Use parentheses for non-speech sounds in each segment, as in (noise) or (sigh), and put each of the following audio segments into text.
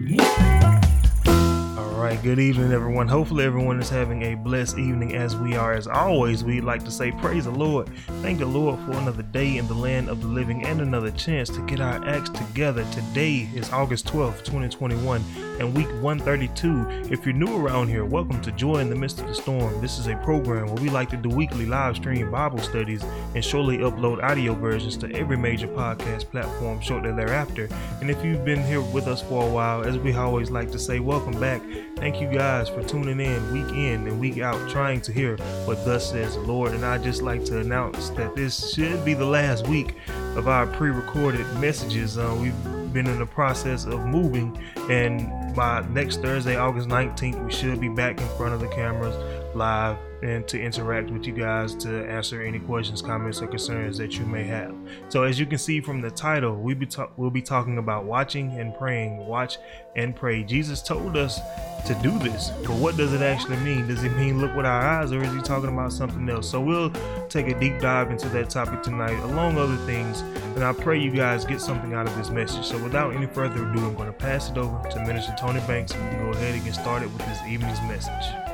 All right, good evening, everyone. Hopefully, everyone is having a blessed evening as we are. As always, we'd like to say, Praise the Lord. Thank the Lord for another day in the land of the living and another chance to get our acts together. Today is August 12th, 2021, and week 132. If you're new around here, welcome to Joy in the Midst of the Storm. This is a program where we like to do weekly live stream Bible studies and shortly upload audio versions to every major podcast platform shortly thereafter. And if you've been here with us for a while, as we always like to say, welcome back. Thank you guys for tuning in week in and week out, trying to hear what thus says the Lord. And I just like to announce that this should be the last week of our pre-recorded messages. Uh, we've been in the process of moving, and by next Thursday, August 19th, we should be back in front of the cameras live and to interact with you guys to answer any questions, comments, or concerns that you may have. So, as you can see from the title, we be ta- we'll be talking about watching and praying. Watch and pray. Jesus told us to do this, but what does it actually mean? Does it mean look with our eyes, or is he talking about something else? So, we'll take a deep dive into that topic tonight, along other things. And I pray you guys get something out of this message. So, without any further ado, I'm going to pass it over to Minister Tony Banks, we can go ahead and get started with this evening's message.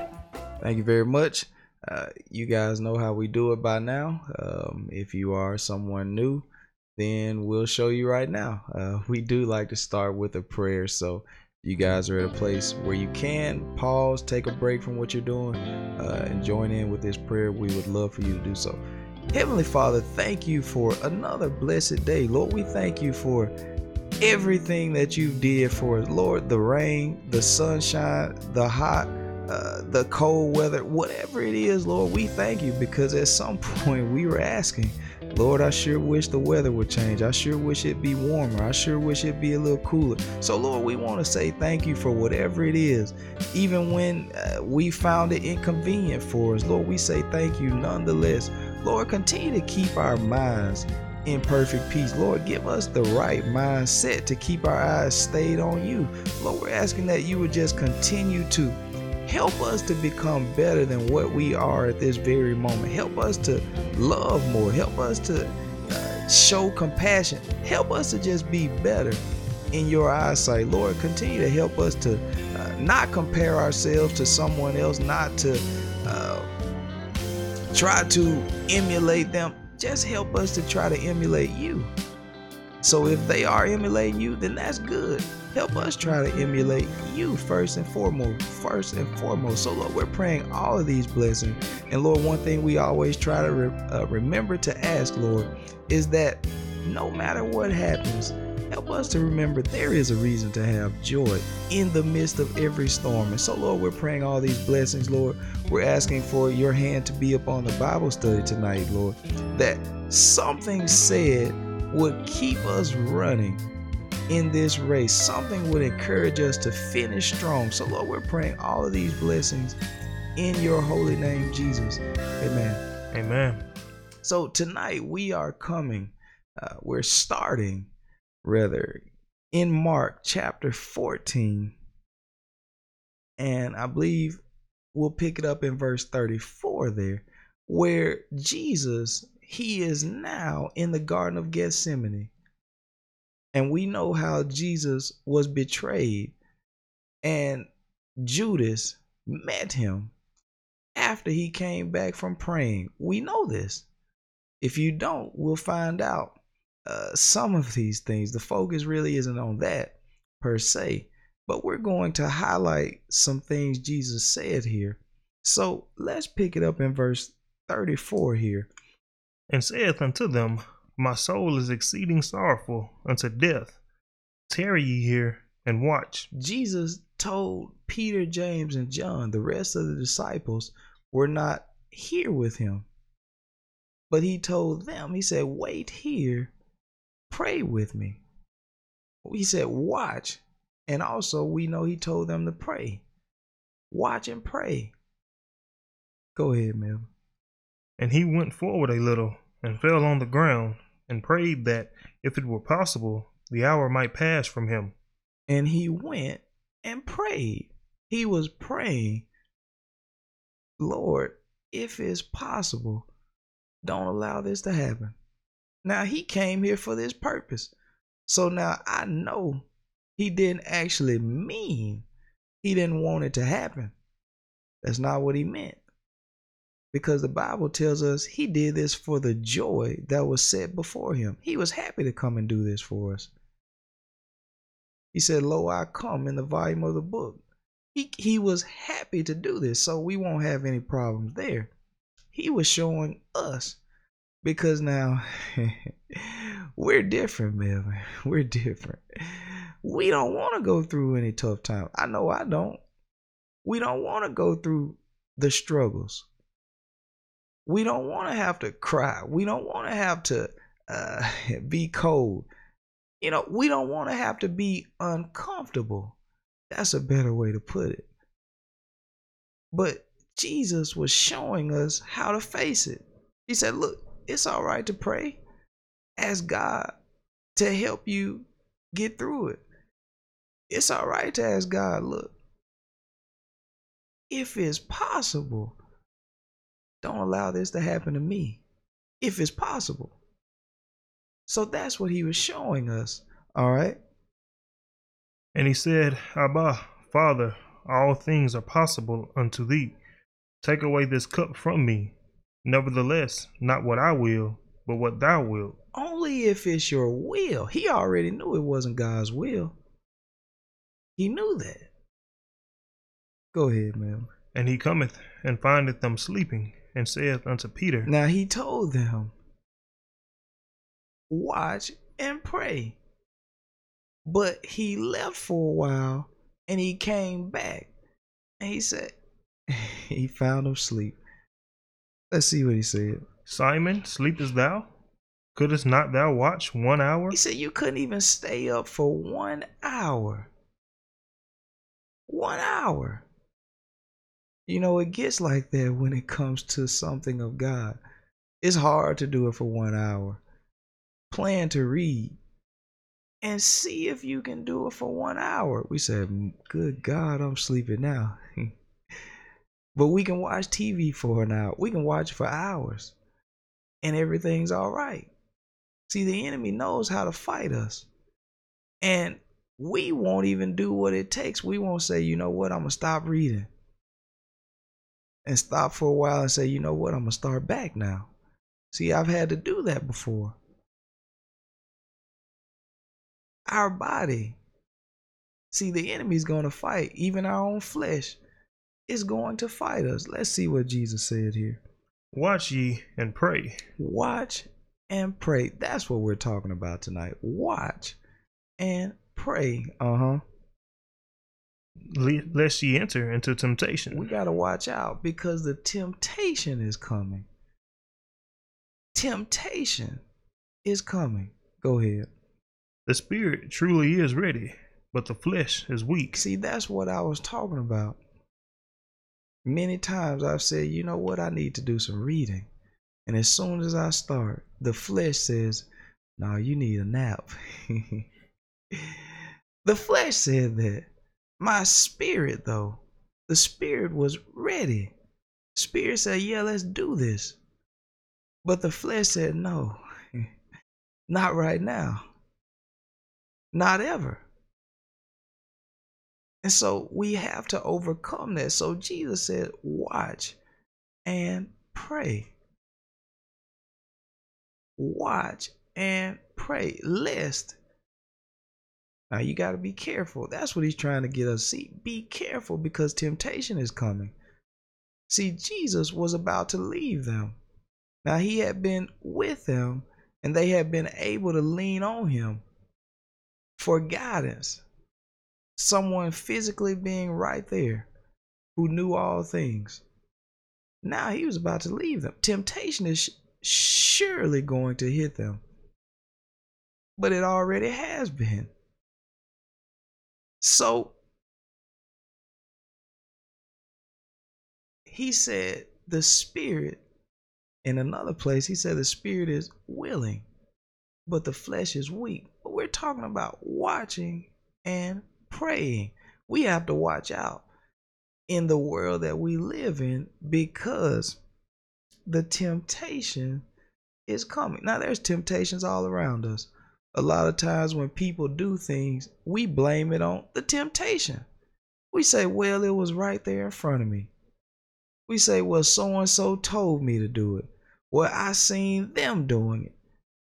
Thank you very much. Uh, you guys know how we do it by now. Um, if you are someone new, then we'll show you right now. Uh, we do like to start with a prayer. So you guys are at a place where you can pause, take a break from what you're doing, uh, and join in with this prayer. We would love for you to do so. Heavenly Father, thank you for another blessed day. Lord, we thank you for everything that you did for us. Lord, the rain, the sunshine, the hot uh, the cold weather, whatever it is, Lord, we thank you because at some (laughs) point we were asking, Lord, I sure wish the weather would change. I sure wish it'd be warmer. I sure wish it'd be a little cooler. So, Lord, we want to say thank you for whatever it is. Even when uh, we found it inconvenient for us, Lord, we say thank you nonetheless. Lord, continue to keep our minds in perfect peace. Lord, give us the right mindset to keep our eyes stayed on you. Lord, we're asking that you would just continue to Help us to become better than what we are at this very moment. Help us to love more. Help us to uh, show compassion. Help us to just be better in your eyesight. Lord, continue to help us to uh, not compare ourselves to someone else, not to uh, try to emulate them. Just help us to try to emulate you. So if they are emulating you, then that's good help us try to emulate you first and foremost. First and foremost. So, Lord, we're praying all of these blessings. And, Lord, one thing we always try to re- uh, remember to ask, Lord, is that no matter what happens, help us to remember there is a reason to have joy in the midst of every storm. And so, Lord, we're praying all these blessings, Lord. We're asking for your hand to be upon the Bible study tonight, Lord, that something said would keep us running in this race. Something would encourage us to finish strong. So, Lord, we're praying all of these blessings in your holy name, Jesus. Amen. Amen. So, tonight we are coming, uh, we're starting, rather, in Mark chapter 14. And I believe we'll pick it up in verse 34 there, where Jesus, he is now in the Garden of Gethsemane and we know how Jesus was betrayed. And Judas met him after he came back from praying. We know this. If you don't, we'll find out uh, some of these things. The focus really isn't on that per se, but we're going to highlight some things Jesus said here. So let's pick it up in verse 34 here. And saith unto them, my soul is exceeding sorrowful unto death. Tarry ye here and watch. Jesus told Peter, James, and John, the rest of the disciples were not here with him. But he told them, he said, Wait here, pray with me. He said, Watch. And also, we know he told them to pray. Watch and pray. Go ahead, Mel. And he went forward a little and fell on the ground and prayed that, if it were possible, the hour might pass from him. And he went and prayed. He was praying, Lord, if it's possible, don't allow this to happen. Now, he came here for this purpose. So now I know He didn't actually mean he didn't want it to happen. That's not what he meant. Because the Bible tells us he did this for the joy that was set before him. He was happy to come and do this for us. He said, Lo, I come in the volume of the book. He, he was happy to do this, so we won't have any problems there. He was showing us because now (laughs) we're different, man. (laughs) We're different. We don't want to go through any tough times. I know I don't. We don't want to go through the struggles. We don't want to have to cry. We don't want to have to uh, (laughs) be cold. You know, we don't want to have to be uncomfortable. That's a better way to put it. But Jesus was showing us how to face it. He said, Look, it's all right to pray. Ask God to help you get through it. It's all right to ask God, look, if it's possible, don't allow this to happen to me. If it's possible. So that's what he was showing us. All right. And he said, Abba, Father, all things are possible unto thee. Take away this cup from me. Nevertheless, not what I will, but what thou wilt. Only if it's your will. He already knew it wasn't God's will. He knew that. Go ahead, ma'am. And he cometh and findeth them sleeping, and saith unto Peter. Now he told them, Watch and pray. But he left for a while and he came back. And he said, (laughs) He found them asleep. Let's see what he said. Simon, sleepest thou? Couldst not thou watch one hour? He said you couldn't even stay up for one hour. One hour. You know, it gets like that when it comes to something of God. It's hard to do it for one hour. Plan to read and see if you can do it for one hour. We said, Good God, I'm sleeping now. (laughs) But we can watch TV for an hour. We can watch for hours. And everything's all right. See, the enemy knows how to fight us. And we won't even do what it takes. We won't say, you know what, I'm going to stop reading. And stop for a while and say, you know what, I'm going to start back now. See, I've had to do that before. Our body. See, the enemy's going to fight even our own flesh is going to fight us. Let's see what Jesus said here. Watch ye and pray. Watch and pray. That's what we're talking about tonight. Watch and pray. Uh huh. Lest ye enter into temptation. We got to watch out because the temptation is coming. Temptation is coming. Go ahead. The spirit truly is ready, but the flesh is weak. See, that's what I was talking about many times I've said, you know what, I need to do some reading. And as soon as I start, the flesh says, no, you need a nap. (laughs) the flesh said that. My spirit, though, the spirit was ready. Spirit said, yeah, let's do this. But the flesh said, no, (laughs) not right now. Not ever. And so we have to overcome that. So Jesus said, Watch and pray. Watch and pray, lest. Now you got to be careful. That's what he's trying to get us. See, be careful because temptation is coming. See, Jesus was about to leave them. Now he had been with them and they had been able to lean on him for guidance someone physically being right there who knew all things. Now he was about to leave them. Temptation is surely going to hit them, but it already has been. So he said, the spirit, in another place, he said, the spirit is willing, but the flesh is weak. But we're talking about watching and praying. We have to watch out in the world that we live in because the temptation is coming. Now, there's temptations all around us. A lot of times when people do things, we blame it on the temptation. We say, well, it was right there in front of me. We say, well, so and so told me to do it. Well, I seen them doing it.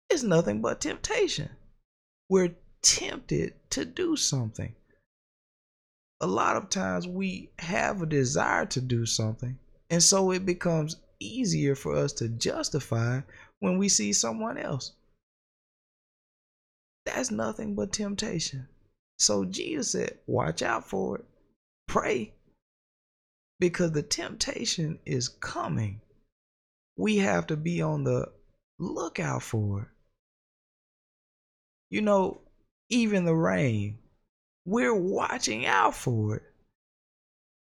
It's nothing but temptation. We're tempted to do something. A lot of times we have a desire to do something, and so it becomes easier for us to justify when we see someone else. That's nothing but temptation. So Jesus said, Watch out for it. Pray. Because the temptation is coming. We have to be on the lookout for it. You know, even the rain, we're watching out for it.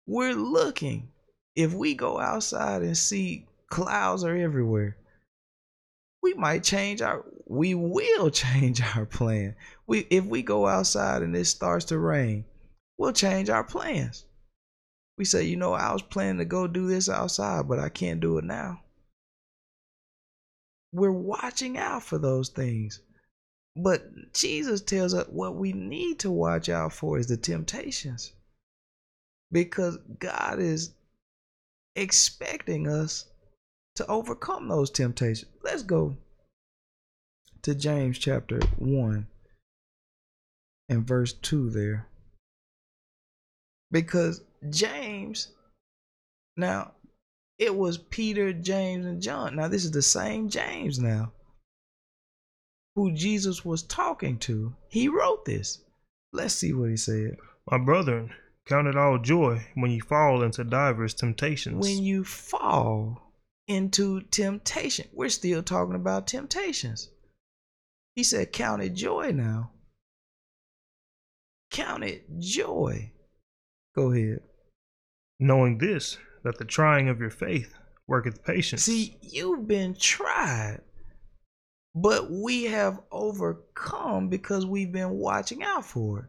We're looking. If we go outside and see clouds are everywhere, we might change our we will (laughs) change our plan. We if we go outside and it starts to rain, we'll change our plans. We say, you know, I was planning to go do this outside, but I can't do it now. We're watching out for those things. But Jesus tells us what we need to watch out for is the temptations. Because God is expecting us to overcome those temptations. Let's go to James chapter 1 and verse 2 there. Because James, now it was Peter, James, and John. Now, this is the same James now who Jesus was talking to, he wrote this. Let's see what he said. My brethren, count it all joy when you fall into divers temptations. When you fall into temptation, we're still talking about temptations. He said, Count it joy now. Count it joy. Go ahead. Knowing this, that the trying of your faith worketh patience. See, you've been tried but we have overcome because we've been watching out for it.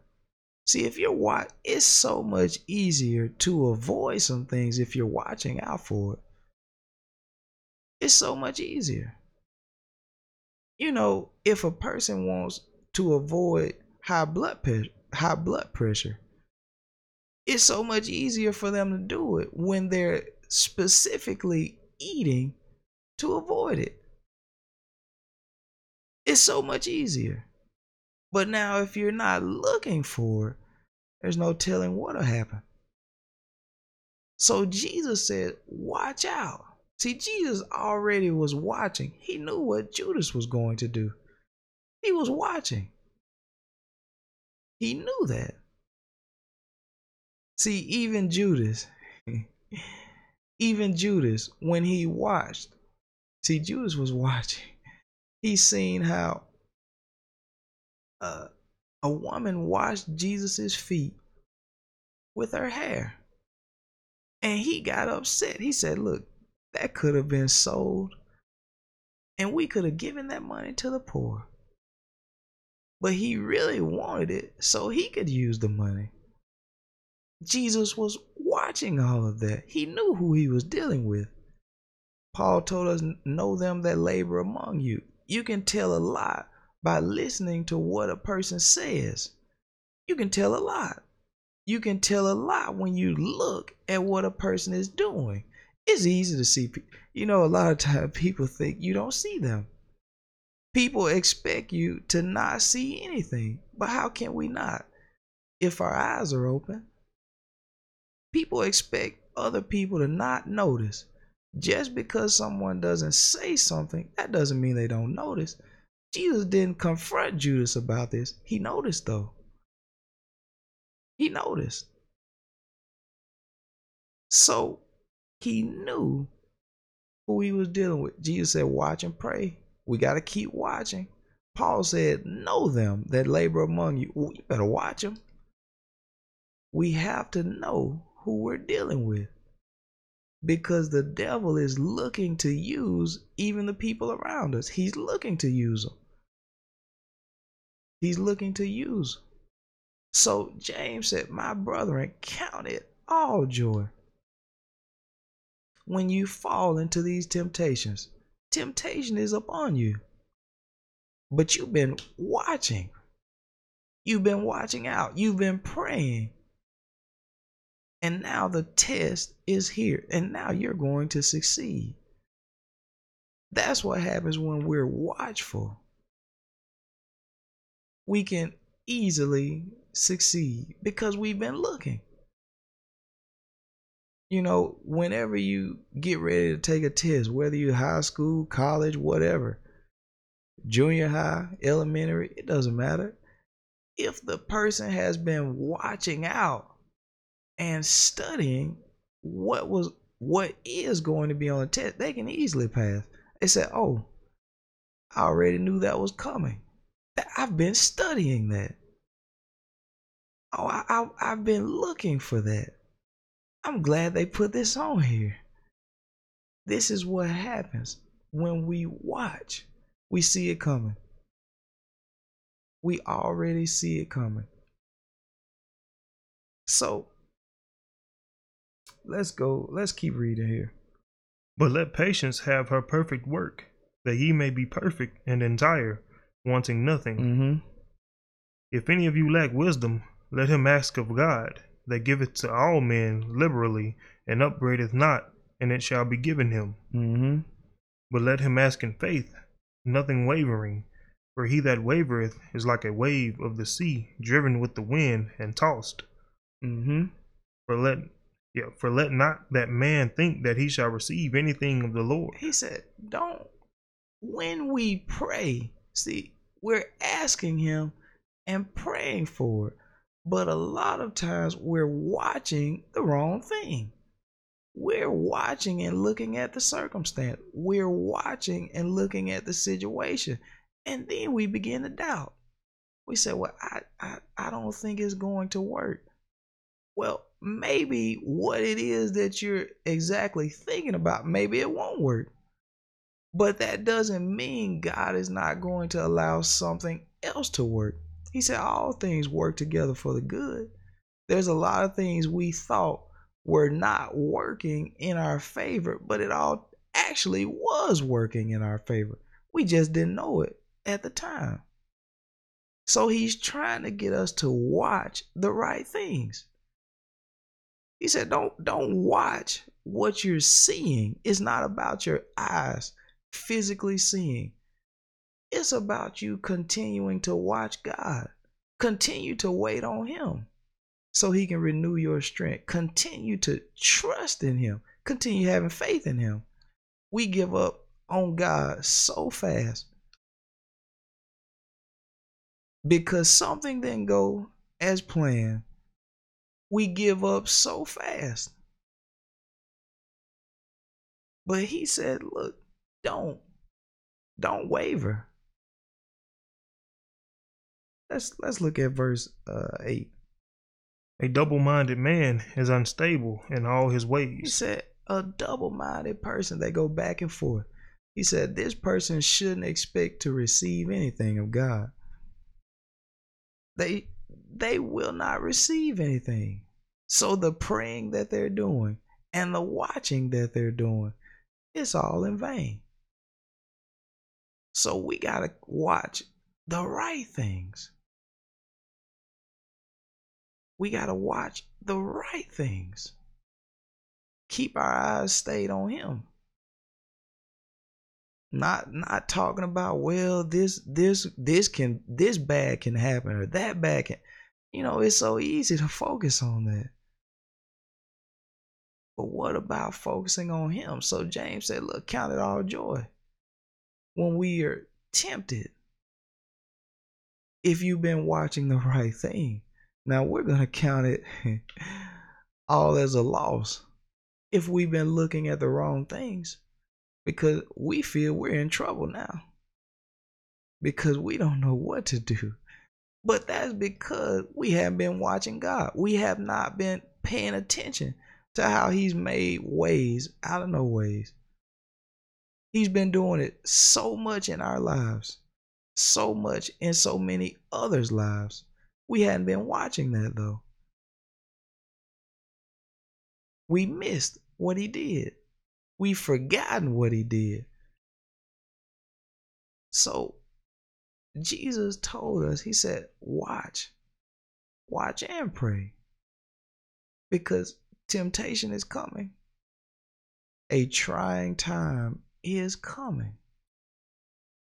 See, if you're watch, it's so much easier to avoid some things if you're watching out for it. It's so much easier. You know, if a person wants to avoid high blood pressure, high blood pressure, it's so much easier for them to do it when they're specifically eating to avoid it. It's so much easier. But now, if you're not looking for it, there's no telling what'll happen. So Jesus said, Watch out. See, Jesus already was watching. He knew what Judas was going to do. He was watching. He knew that. See, even Judas, (laughs) even Judas, when he watched, see, Judas was watching He seen how uh, a woman washed Jesus's feet with her hair. And he got upset. He said, Look, that could have been sold, and we could have given that money to the poor. But he really wanted it so he could use the money. Jesus was watching all of that. He knew who he was dealing with. Paul told us, Know them that labor among you you can tell a lot by listening to what a person says. You can tell a lot. You can tell a lot when you look at what a person is doing. It's easy to see. You know, a lot of times people think you don't see them. People expect you to not see anything, but how can we not if our eyes are open? People expect other people to not notice just because someone doesn't say something, that doesn't mean they don't notice. Jesus didn't confront Judas about this. He noticed, though. He noticed. So he knew who he was dealing with. Jesus said, Watch and pray. We got to keep watching. Paul said, Know them that labor among you. You better watch them. We have to know who we're dealing with because the devil is looking to use even the people around us. He's looking to use them. He's looking to use. So James said, My brethren, count it all joy when you fall into these temptations. Temptation is upon you. But you've been watching. You've been watching out. You've been praying. And now the test is here. And now you're going to succeed. That's what happens when we're watchful. We can easily succeed because we've been looking. You know, whenever you get ready to take a test, whether you're high school, college, whatever, junior high, elementary, it doesn't matter. If the person has been watching out and studying what was what is going to be on the test, they can easily pass. They said, "Oh, I already knew that was coming. I've been studying that. Oh, I, I I've been looking for that. I'm glad they put this on here. This is what happens when we watch. We see it coming. We already see it coming. So let's go. Let's keep reading here. But let patience have her perfect work, that ye may be perfect and entire, wanting nothing. Mm-hmm. If any of you lack wisdom, let him ask of God, that giveth to all men liberally, and upbraideth not, and it shall be given him. Mm-hmm. But let him ask in faith, nothing wavering. For he that wavereth is like a wave of the sea, driven with the wind and tossed. Mm-hmm. For let yeah, for let not that man think that he shall receive anything of the Lord. He said, Don't when we pray, see, we're asking him and praying for it. But a lot of times we're watching the wrong thing. We're watching and looking at the circumstance. We're watching and looking at the situation. And then we begin to doubt. We say, Well, I, I, I don't think it's going to work. Well, maybe what it is that you're exactly thinking about, maybe it won't work. But that doesn't mean God is not going to allow something else to work. He said all things work together for the good. There's a lot of things we thought were not working in our favor, but it all actually was working in our favor. We just didn't know it at the time. So he's trying to get us to watch the right things. He said, Don't don't watch what you're seeing. It's not about your eyes physically seeing. It's about you continuing to watch God. Continue to wait on Him so He can renew your strength. Continue to trust in Him. Continue having faith in Him. We give up on God so fast because something didn't go as planned. We give up so fast. But He said, Look, don't don't waver let's let's look at verse uh, 8 a double-minded man is unstable in all his ways. He said a double-minded person. They go back and forth. He said this person shouldn't expect to receive anything of god. They they will not receive anything. So the praying that they're doing and the watching that they're doing it's all in vain. So we got to watch the right things. We got to watch the right things. Keep our eyes stayed on him. Not not talking about well this this this can this bad can happen or that bad can you know it's so easy to focus on that. But what about focusing on him? So James said, look, count it all joy when we are tempted if you've been watching the right thing. Now we're going to count it (laughs) all as a loss if we've been looking at the wrong things because we feel we're in trouble now because we don't know what to do. But that's because we haven't been watching God. We have not been paying attention to how He's made ways out of no ways. He's been doing it so much in our lives, so much in so many others' lives. We hadn't been watching that though. We missed what he did. We've forgotten what he did. So Jesus told us, He said, watch, watch and pray. Because temptation is coming, a trying time is coming.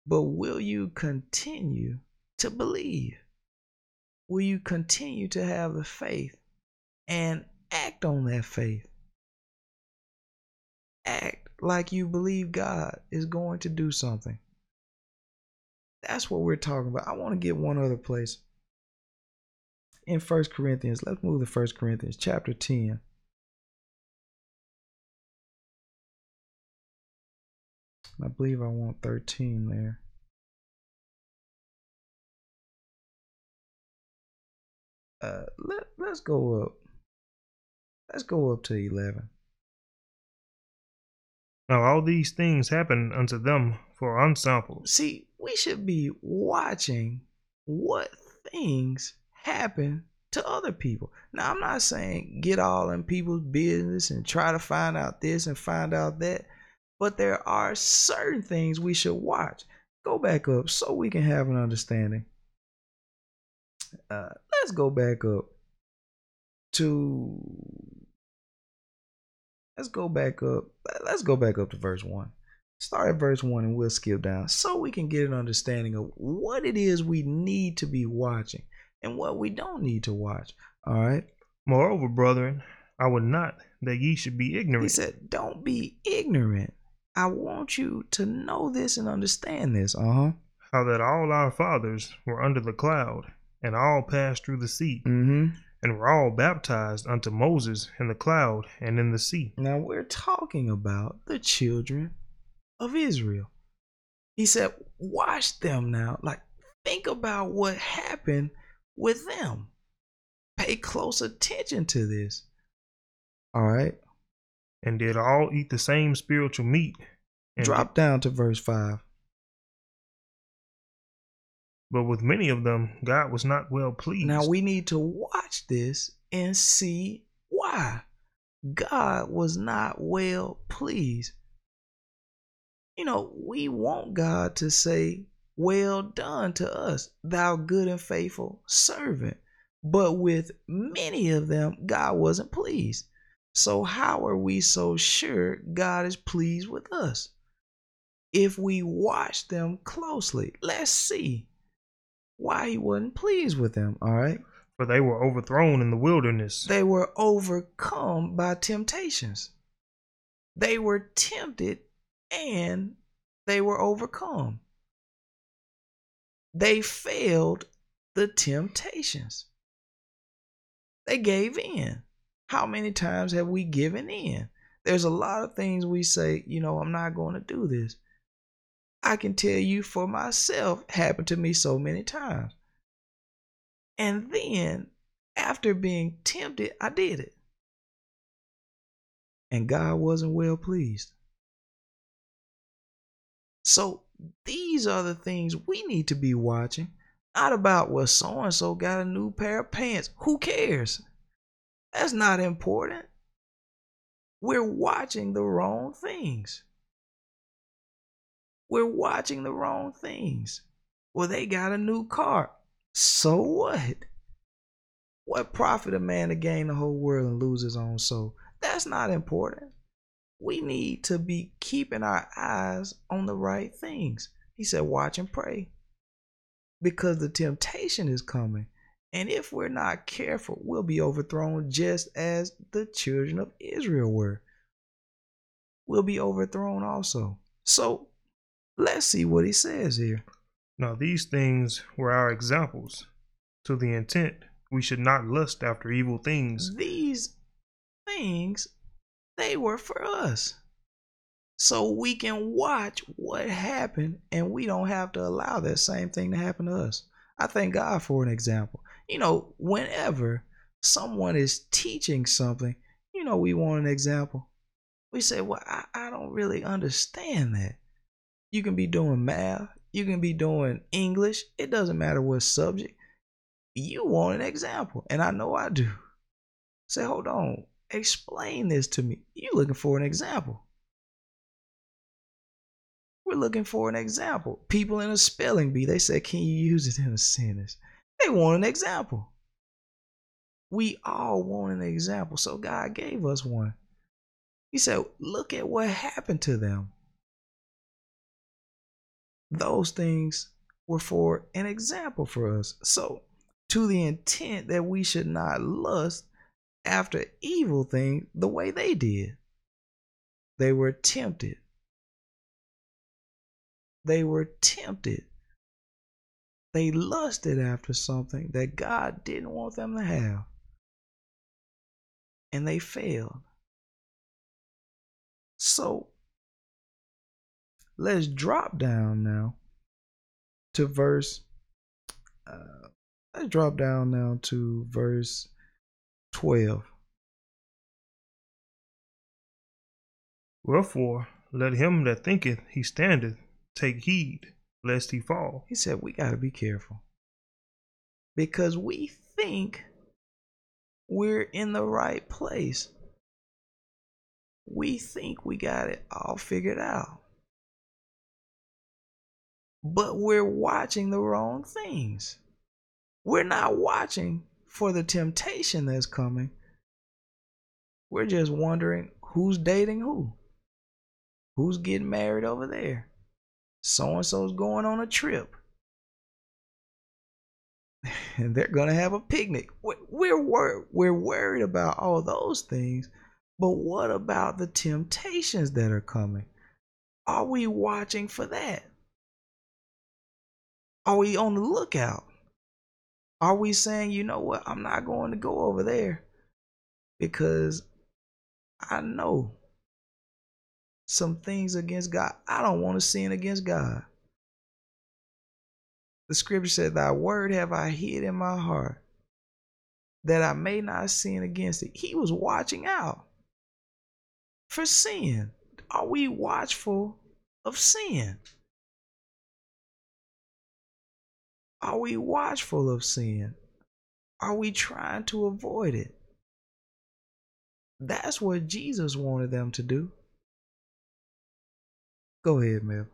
But will you continue to believe? Will you continue to have the faith and act on that faith? Act like you believe God is going to do something. That's what we're talking about. I want to get one other place. In First Corinthians, let's move to First Corinthians chapter 10. I believe I want 13 there. Uh, let, let's go up. Let's go up to 11. Now all these things happen unto them for ensamples. See, we should be watching what things happen to other people. Now, I'm not saying get all in people's business and try to find out this and find out that, but there are certain things we should watch. Go back up so we can have an understanding. Uh, let's go back up to let's go back up. Let's go back up to verse 1. Start at verse 1 and we'll skip down so we can get an understanding of what it is we need to be watching and what we don't need to watch. All right. Moreover, brethren, I would not that ye should be ignorant. He said, Don't be ignorant. I want you to know this and understand this. Uh huh. How that all our fathers were under the cloud, and all passed through the sea, Mm-hmm. and were all baptized unto Moses in the cloud and in the sea. Now we're talking about the children of Israel. He said, Watch them now. Like, think about what happened with them. Pay close attention to this. All right. and did all eat the same spiritual meat. Drop down to verse 5. But with many of them, God was not well pleased. Now we need to watch this and see why God was not well pleased. You know, we want God to say, Well done to us, thou good and faithful servant. But with many of them, God wasn't pleased. So, how are we so sure God is pleased with us? If we watch them closely, let's see why he wasn't pleased with them, all right? for they were overthrown in the wilderness. They were overcome by temptations. They were tempted and they were overcome. They failed the temptations. They gave in. How many times have we given in? There's a lot of things we say, you know, I'm not going to do this. I can tell you for myself, happened to me so many times. And then, after being tempted, I did it. And God wasn't well pleased. So, these are the things we need to be watching. Not about, well, so and so got a new pair of pants. Who cares? That's not important. We're watching the wrong things. We're watching the wrong things. Well, they got a new car. So what? What profit a man to gain the whole world and lose his own soul? That's not important. We need to be keeping our eyes on the right things. He said, Watch and pray. Because the temptation is coming. And if we're not careful, we'll be overthrown just as the children of Israel were. We'll be overthrown also. So let's see what he says here. Now these things were our examples, to the intent we should not lust after evil things, These things, they were for us. So we can watch what happened and we don't have to allow that same thing to happen to us. I thank God for an example. You know, whenever someone is teaching something, you know, we want an example. We say, Well, I, I don't really understand that. You can be doing math, you can be doing English, it doesn't matter what subject. You want an example, and I know I do. Say, hold on, explain this to me. You looking for an example. We're looking for an example. People in a spelling bee, they said, Can you use it in a sentence? They want an example. We all want an example. So God gave us one. He said, Look at what happened to them. Those things were for an example for us. So, to the intent that we should not lust after evil things the way they did. They were tempted. They were tempted. They lusted after something that God didn't want them to have. And they failed. So let's drop down now to verse. Uh, let's drop down now to verse 12. Wherefore, let him that thinketh he standeth take heed lest he fall. He said, We got to be careful because we think we're in the right place. We think we got it all figured out. But we're watching the wrong things. We're not watching for the temptation that's coming. We're just wondering who's dating who. Who's getting married over there? So and so's going on a trip. (laughs) And they're going to have a picnic. We're, wor- we're worried about all those things, but what about the temptations that are coming? Are we watching for that? Are we on the lookout? Are we saying, you know what, I'm not going to go over there because I know some things against God. I don't want to sin against God. The scripture said, Thy word have I hid in my heart that I may not sin against it. He was watching out for sin. Are we watchful of sin? Are we watchful of sin? Are we trying to avoid it? That's what Jesus wanted them to do. Go ahead, Mel.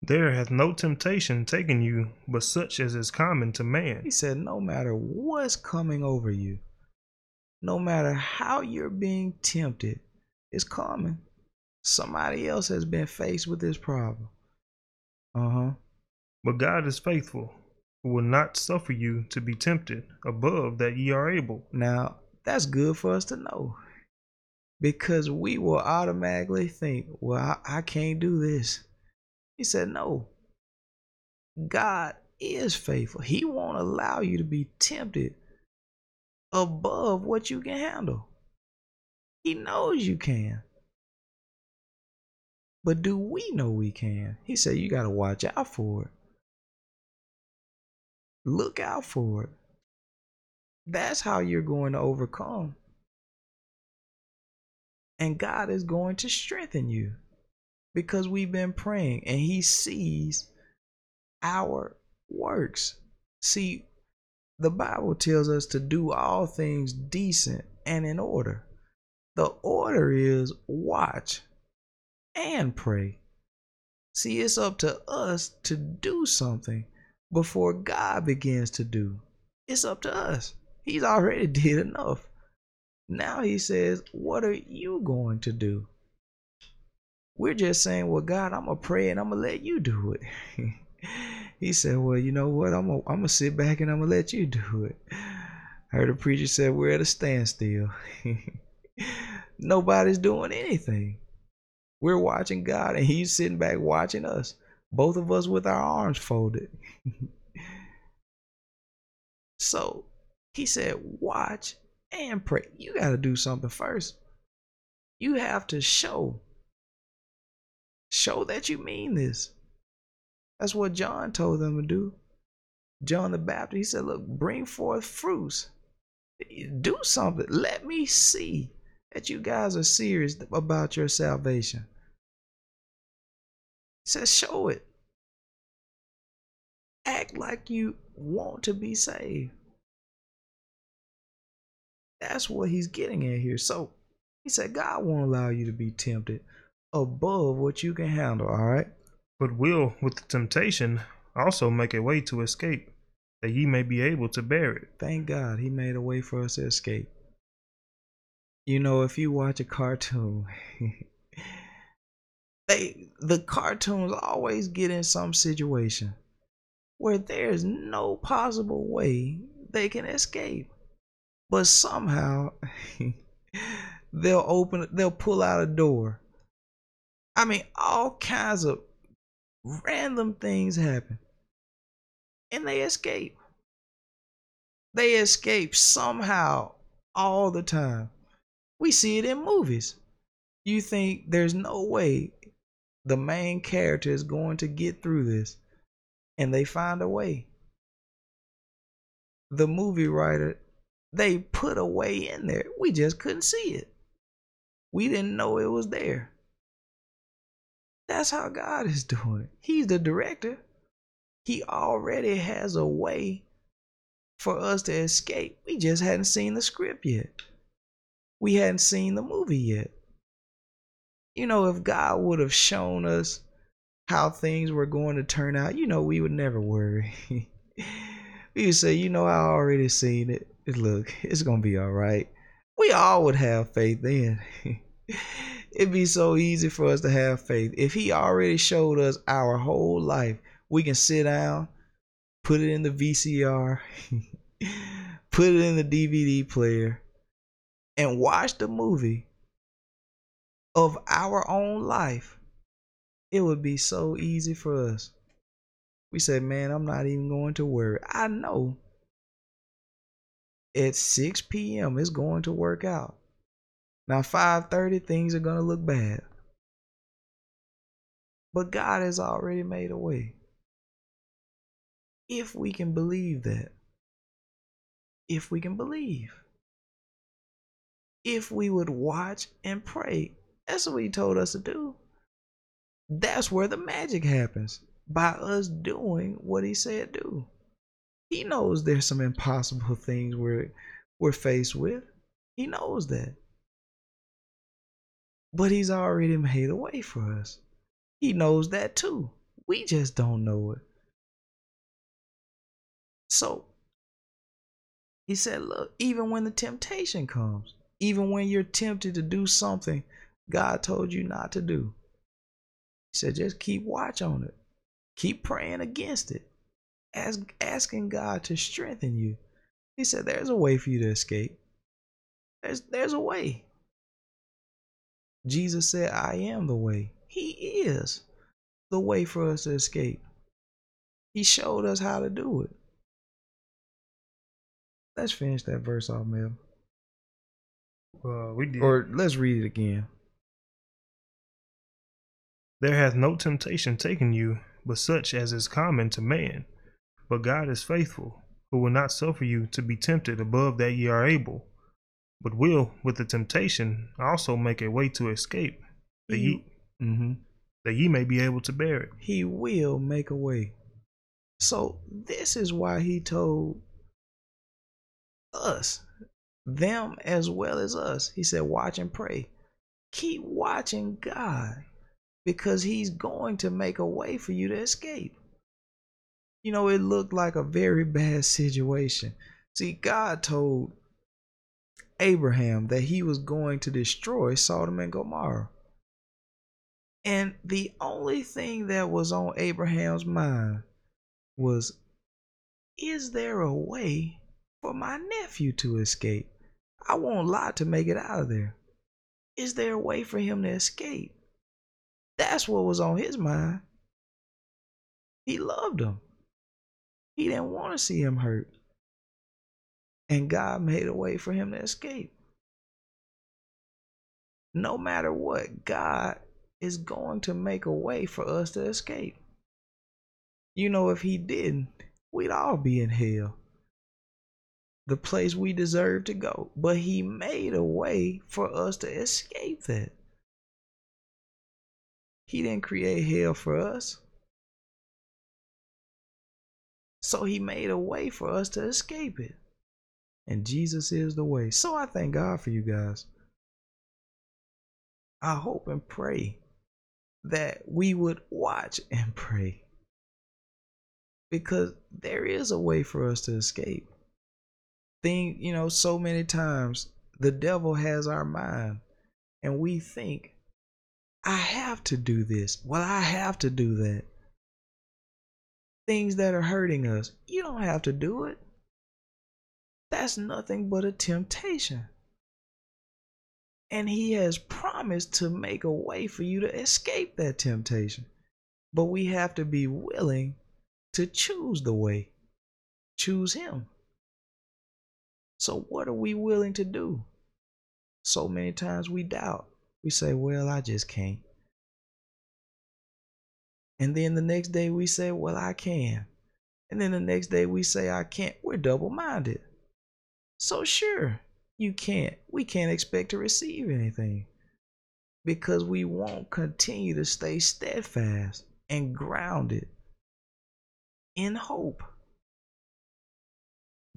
There hath no temptation taken you but such as is common to man. He said, No matter what's coming over you, no matter how you're being tempted, it's common. Somebody else has been faced with this problem. Uh huh. But God is faithful, who will not suffer you to be tempted above that ye are able. Now, that's good for us to know because we will automatically think, well, I, I can't do this. He said, no. God is faithful. He won't allow you to be tempted above what you can handle. He knows you can. But do we know we can? He said, you got to watch out for it. Look out for it. That's how you're going to overcome and God is going to strengthen you because we've been praying and He sees our works. See, the Bible tells us to do all things decent and in order. The order is watch and pray. See, it's up to us to do something before God begins to do. It's up to us. He's already (laughs) did enough. Now he says, What are you going to do? We're just saying, Well, God, I'm going to pray and I'm going to let you do it. (laughs) he said, Well, you know what? I'm going I'm to sit back and I'm going to let you do it. I heard a preacher say, We're at a standstill. (laughs) Nobody's doing anything. We're watching God and He's sitting back watching us, both of us with our arms folded. so he said, Watch and pray. You got to do something first. You have to show. Show that you mean this. That's what John told them to do. John the Baptist, he said, Look, bring forth fruits. Do something. Let me see that you guys are serious about your salvation. Says, Show it. Act like you want to be saved. That's what he's getting at here. So he said, God won't allow you to be tempted above what you can handle. All right. but will with the temptation also make a way to escape, that ye may be able to bear it. Thank God he made a way for us to escape. You know, if you watch a cartoon, (laughs) they the cartoons always get in some situation where there's no possible way they can escape. But somehow (laughs) they'll open they'll pull out a door. I mean, all kinds of random things happen. And they escape. They escape somehow all the time. We see it in movies. You think there's no way the main character is going to get through this, and they find a way. The movie writer, they put a way in there. We just couldn't see it. We didn't know it was there. That's how God is doing it. He's the director. He already has a way for us to escape. We just hadn't seen the script yet. We hadn't seen the movie yet. You know, if God would have shown us how things were going to turn out, you know, we would never worry. (laughs) we would say, you know, I already seen it. Look, it's to be all right. We all would have faith then. (laughs) It'd be so easy for us to have faith. If He already showed us our whole life, we can sit down, put it in the VCR, (laughs) put it in the DVD player, and watch the movie of our own life, it would be so easy for us. We say, man, I'm not even going to worry. I know at 6 p.m. it's going to work out. Now 5:30 things are going to look bad. But God has already made a way. If we can believe that. If we can believe. If we would watch and pray that's what he told us to do. That's where the magic happens by us doing what he said do. He knows there's some impossible things we're we're faced with. He knows that. But he's already made a way for us. He knows that too. We just don't know it. So he said, look, even when the temptation comes, even when you're tempted to do something God told you not to do. He said, just keep watch on it. Keep praying against it. Ask, asking God to strengthen you. He said, there's a way for you to escape. There's, there's a way. Jesus said, I am the way. He is the way for us to escape. He showed us how to do it. Let's finish that verse off, Mel. Well, we did. Or let's read it again. There hath no temptation taken you but such as is common to man. But God is faithful, who will not suffer you to be tempted above that ye are able, but will with the temptation also make a way to escape, that ye mm-hmm. that ye may be able to bear it. He will make a way. So this is why he told us, them as well as us. He said, watch and pray. Keep watching God because he's going to make a way for you to escape. You know, it looked like a very bad situation. See, God told Abraham that he was going to destroy Sodom and Gomorrah. And the only thing that was on Abraham's mind was is there a way for my nephew to escape? I want Lot to make it out of there. Is there a way for him to escape? That's what was on his mind. He loved him. He didn't want to see him hurt. And God made a way for him to escape. No matter what, God is going to make a way for us to escape. You know, if He didn't, we'd all be in hell. The place we deserve to go. But He made a way for us to escape that. He didn't create hell for us. So he made a way for us to escape it. And Jesus is the way. So I thank God for you guys. I hope and pray that we would watch and pray. Because there is a way for us to escape. Thing, you know, so many times the devil has our mind and we think, I have to do this. Well, I have to do that. Things that are hurting us, you don't have to do it. That's nothing but a temptation. And he has promised to make a way for you to escape that temptation. But we have to be willing to choose the way, choose him. So, what are we willing to do? So many times we doubt. We say, Well, I just can't. And then the next day we say, Well, I can. And then the next day we say, I can't. We're double minded. So, sure, you can't. We can't expect to receive anything because we won't continue to stay steadfast and grounded in hope,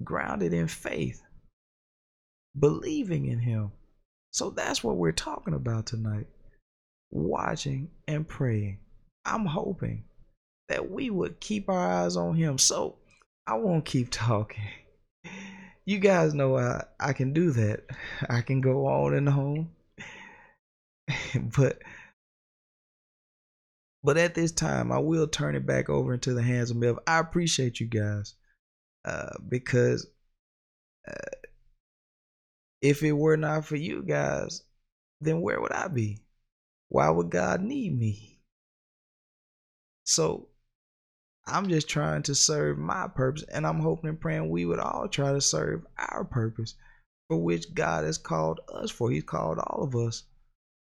grounded in faith, believing in Him. So that's what we're talking about tonight watching and praying. I'm hoping that we would keep our eyes on Him. So I won't keep talking you guys know I, I can do that. I can go on and on. (laughs) but but at this time, I will turn it back over into the hands of Melv. I appreciate you guys uh, because uh, if it were not for you guys, then where would I be? Why would God need me? So I'm just trying to serve my purpose, and I'm hoping and praying we would all try to serve our purpose for which God has called us for. He's called all of us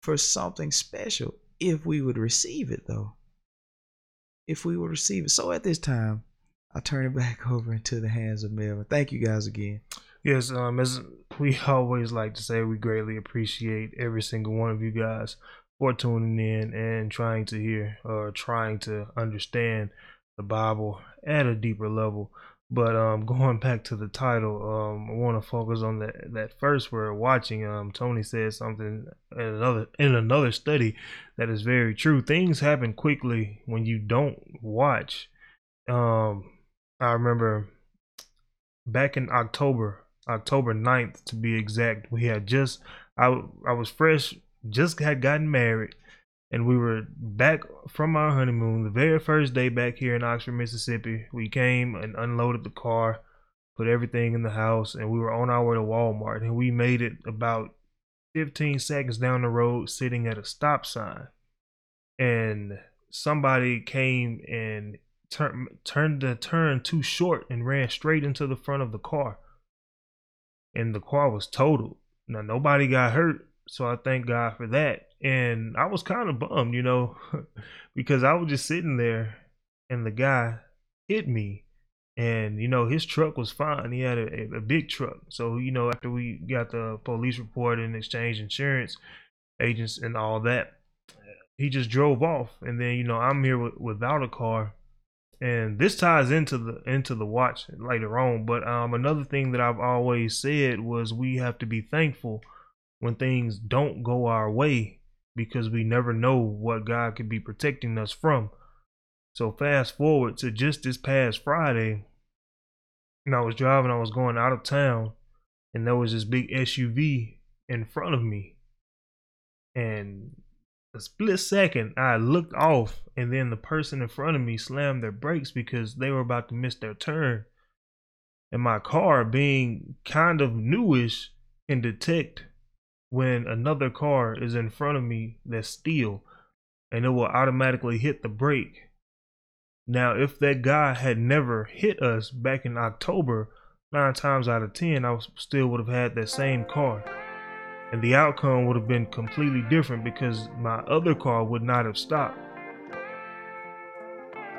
for something special if we would receive it, though. If we would receive it. So at this time, I'll turn it back (laughs) over into the hands of Melvin. Thank you guys again. Yes, um, as we (laughs) always like to say, we greatly appreciate every single one of you guys for tuning in and trying to hear or trying to understand the Bible at a deeper level. But um, (laughs) going back to the title, um, I want to focus on that that first we're watching. Um, Tony said something in another in another study that is very true. Things happen quickly when you don't watch. Um, I remember back in October, October 9th to be exact, we had just I I was fresh, just had gotten married, and we were back from our honeymoon the very first day back here in Oxford, Mississippi. We came and unloaded the car, put everything in the house, and we were on our way to Walmart. And we made it about 15 seconds down the road, sitting at a stop sign. And somebody came and tur- turned the turn too short and ran straight into the front of the car. And the car was totaled. Now, nobody got hurt, so I thank God for that and I was kind of bummed, you know, (laughs) because I was just sitting there and the guy hit me. And, you know, his truck was fine. He had a, a big truck. So, you know, after we got the police report and exchange insurance agents and all that, he just drove off. And then, you know, I'm here with, without a car. And this ties into the into the watch later on. But um, another thing that I've always said was we have to be thankful when things don't go our way because we never know what God could be protecting us from. So fast forward to just this past Friday, and I was driving, I was going out of town, and there was this big SUV in front of me. And a split second, I looked off, and then the person in front of me slammed their brakes because they were about to miss their turn. And my car, being kind of newish, can detect when another car is in front of me that's steel and it will automatically hit the brake. Now, if that guy had never hit us back in October, nine times out of ten, I still would have had that same car. And the outcome would have been completely different because my other car would not have stopped.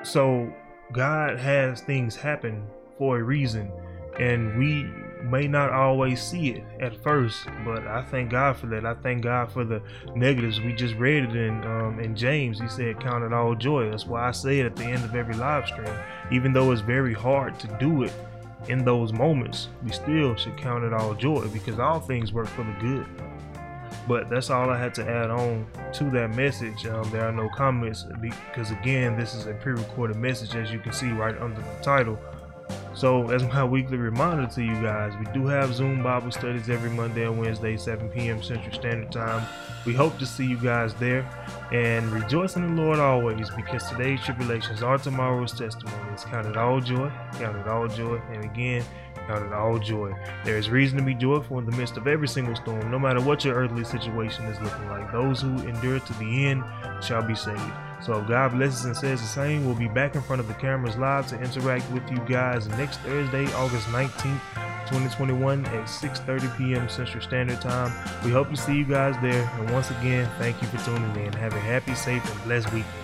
So, God has things happen for a reason, and we may not always see it at first, but I thank God for that. I thank God for the negatives. We just read it in um, in James. He said, "Count it all joy." That's why I say it at the end of every live stream. Even though it's very hard to do it in those moments, we still should count it all joy because all things work for the good. But that's all I had to add on to that message. Um, there are no comments because, again, this is a pre recorded message, as you can see right under the title. So, as my (laughs) weekly reminder to you guys, we do have Zoom Bible studies every Monday and Wednesday, 7 p.m. Central Standard Time. We hope to see you guys there and rejoice in the Lord always because today's tribulations are tomorrow's testimonies. Count it all joy, count it all joy, and again, count it all joy. There is reason to be joyful in the midst of every single storm, no matter what your earthly situation is looking like. Those who endure to the end shall be saved. So if God blesses and says the same, we'll be back in front of the cameras live to interact with you guys next Thursday, August 19th, 2021 at 6.30 p.m. Central Standard Time. We hope to see you guys there. And once again, thank you for tuning in. Have a happy, safe, and blessed weekend.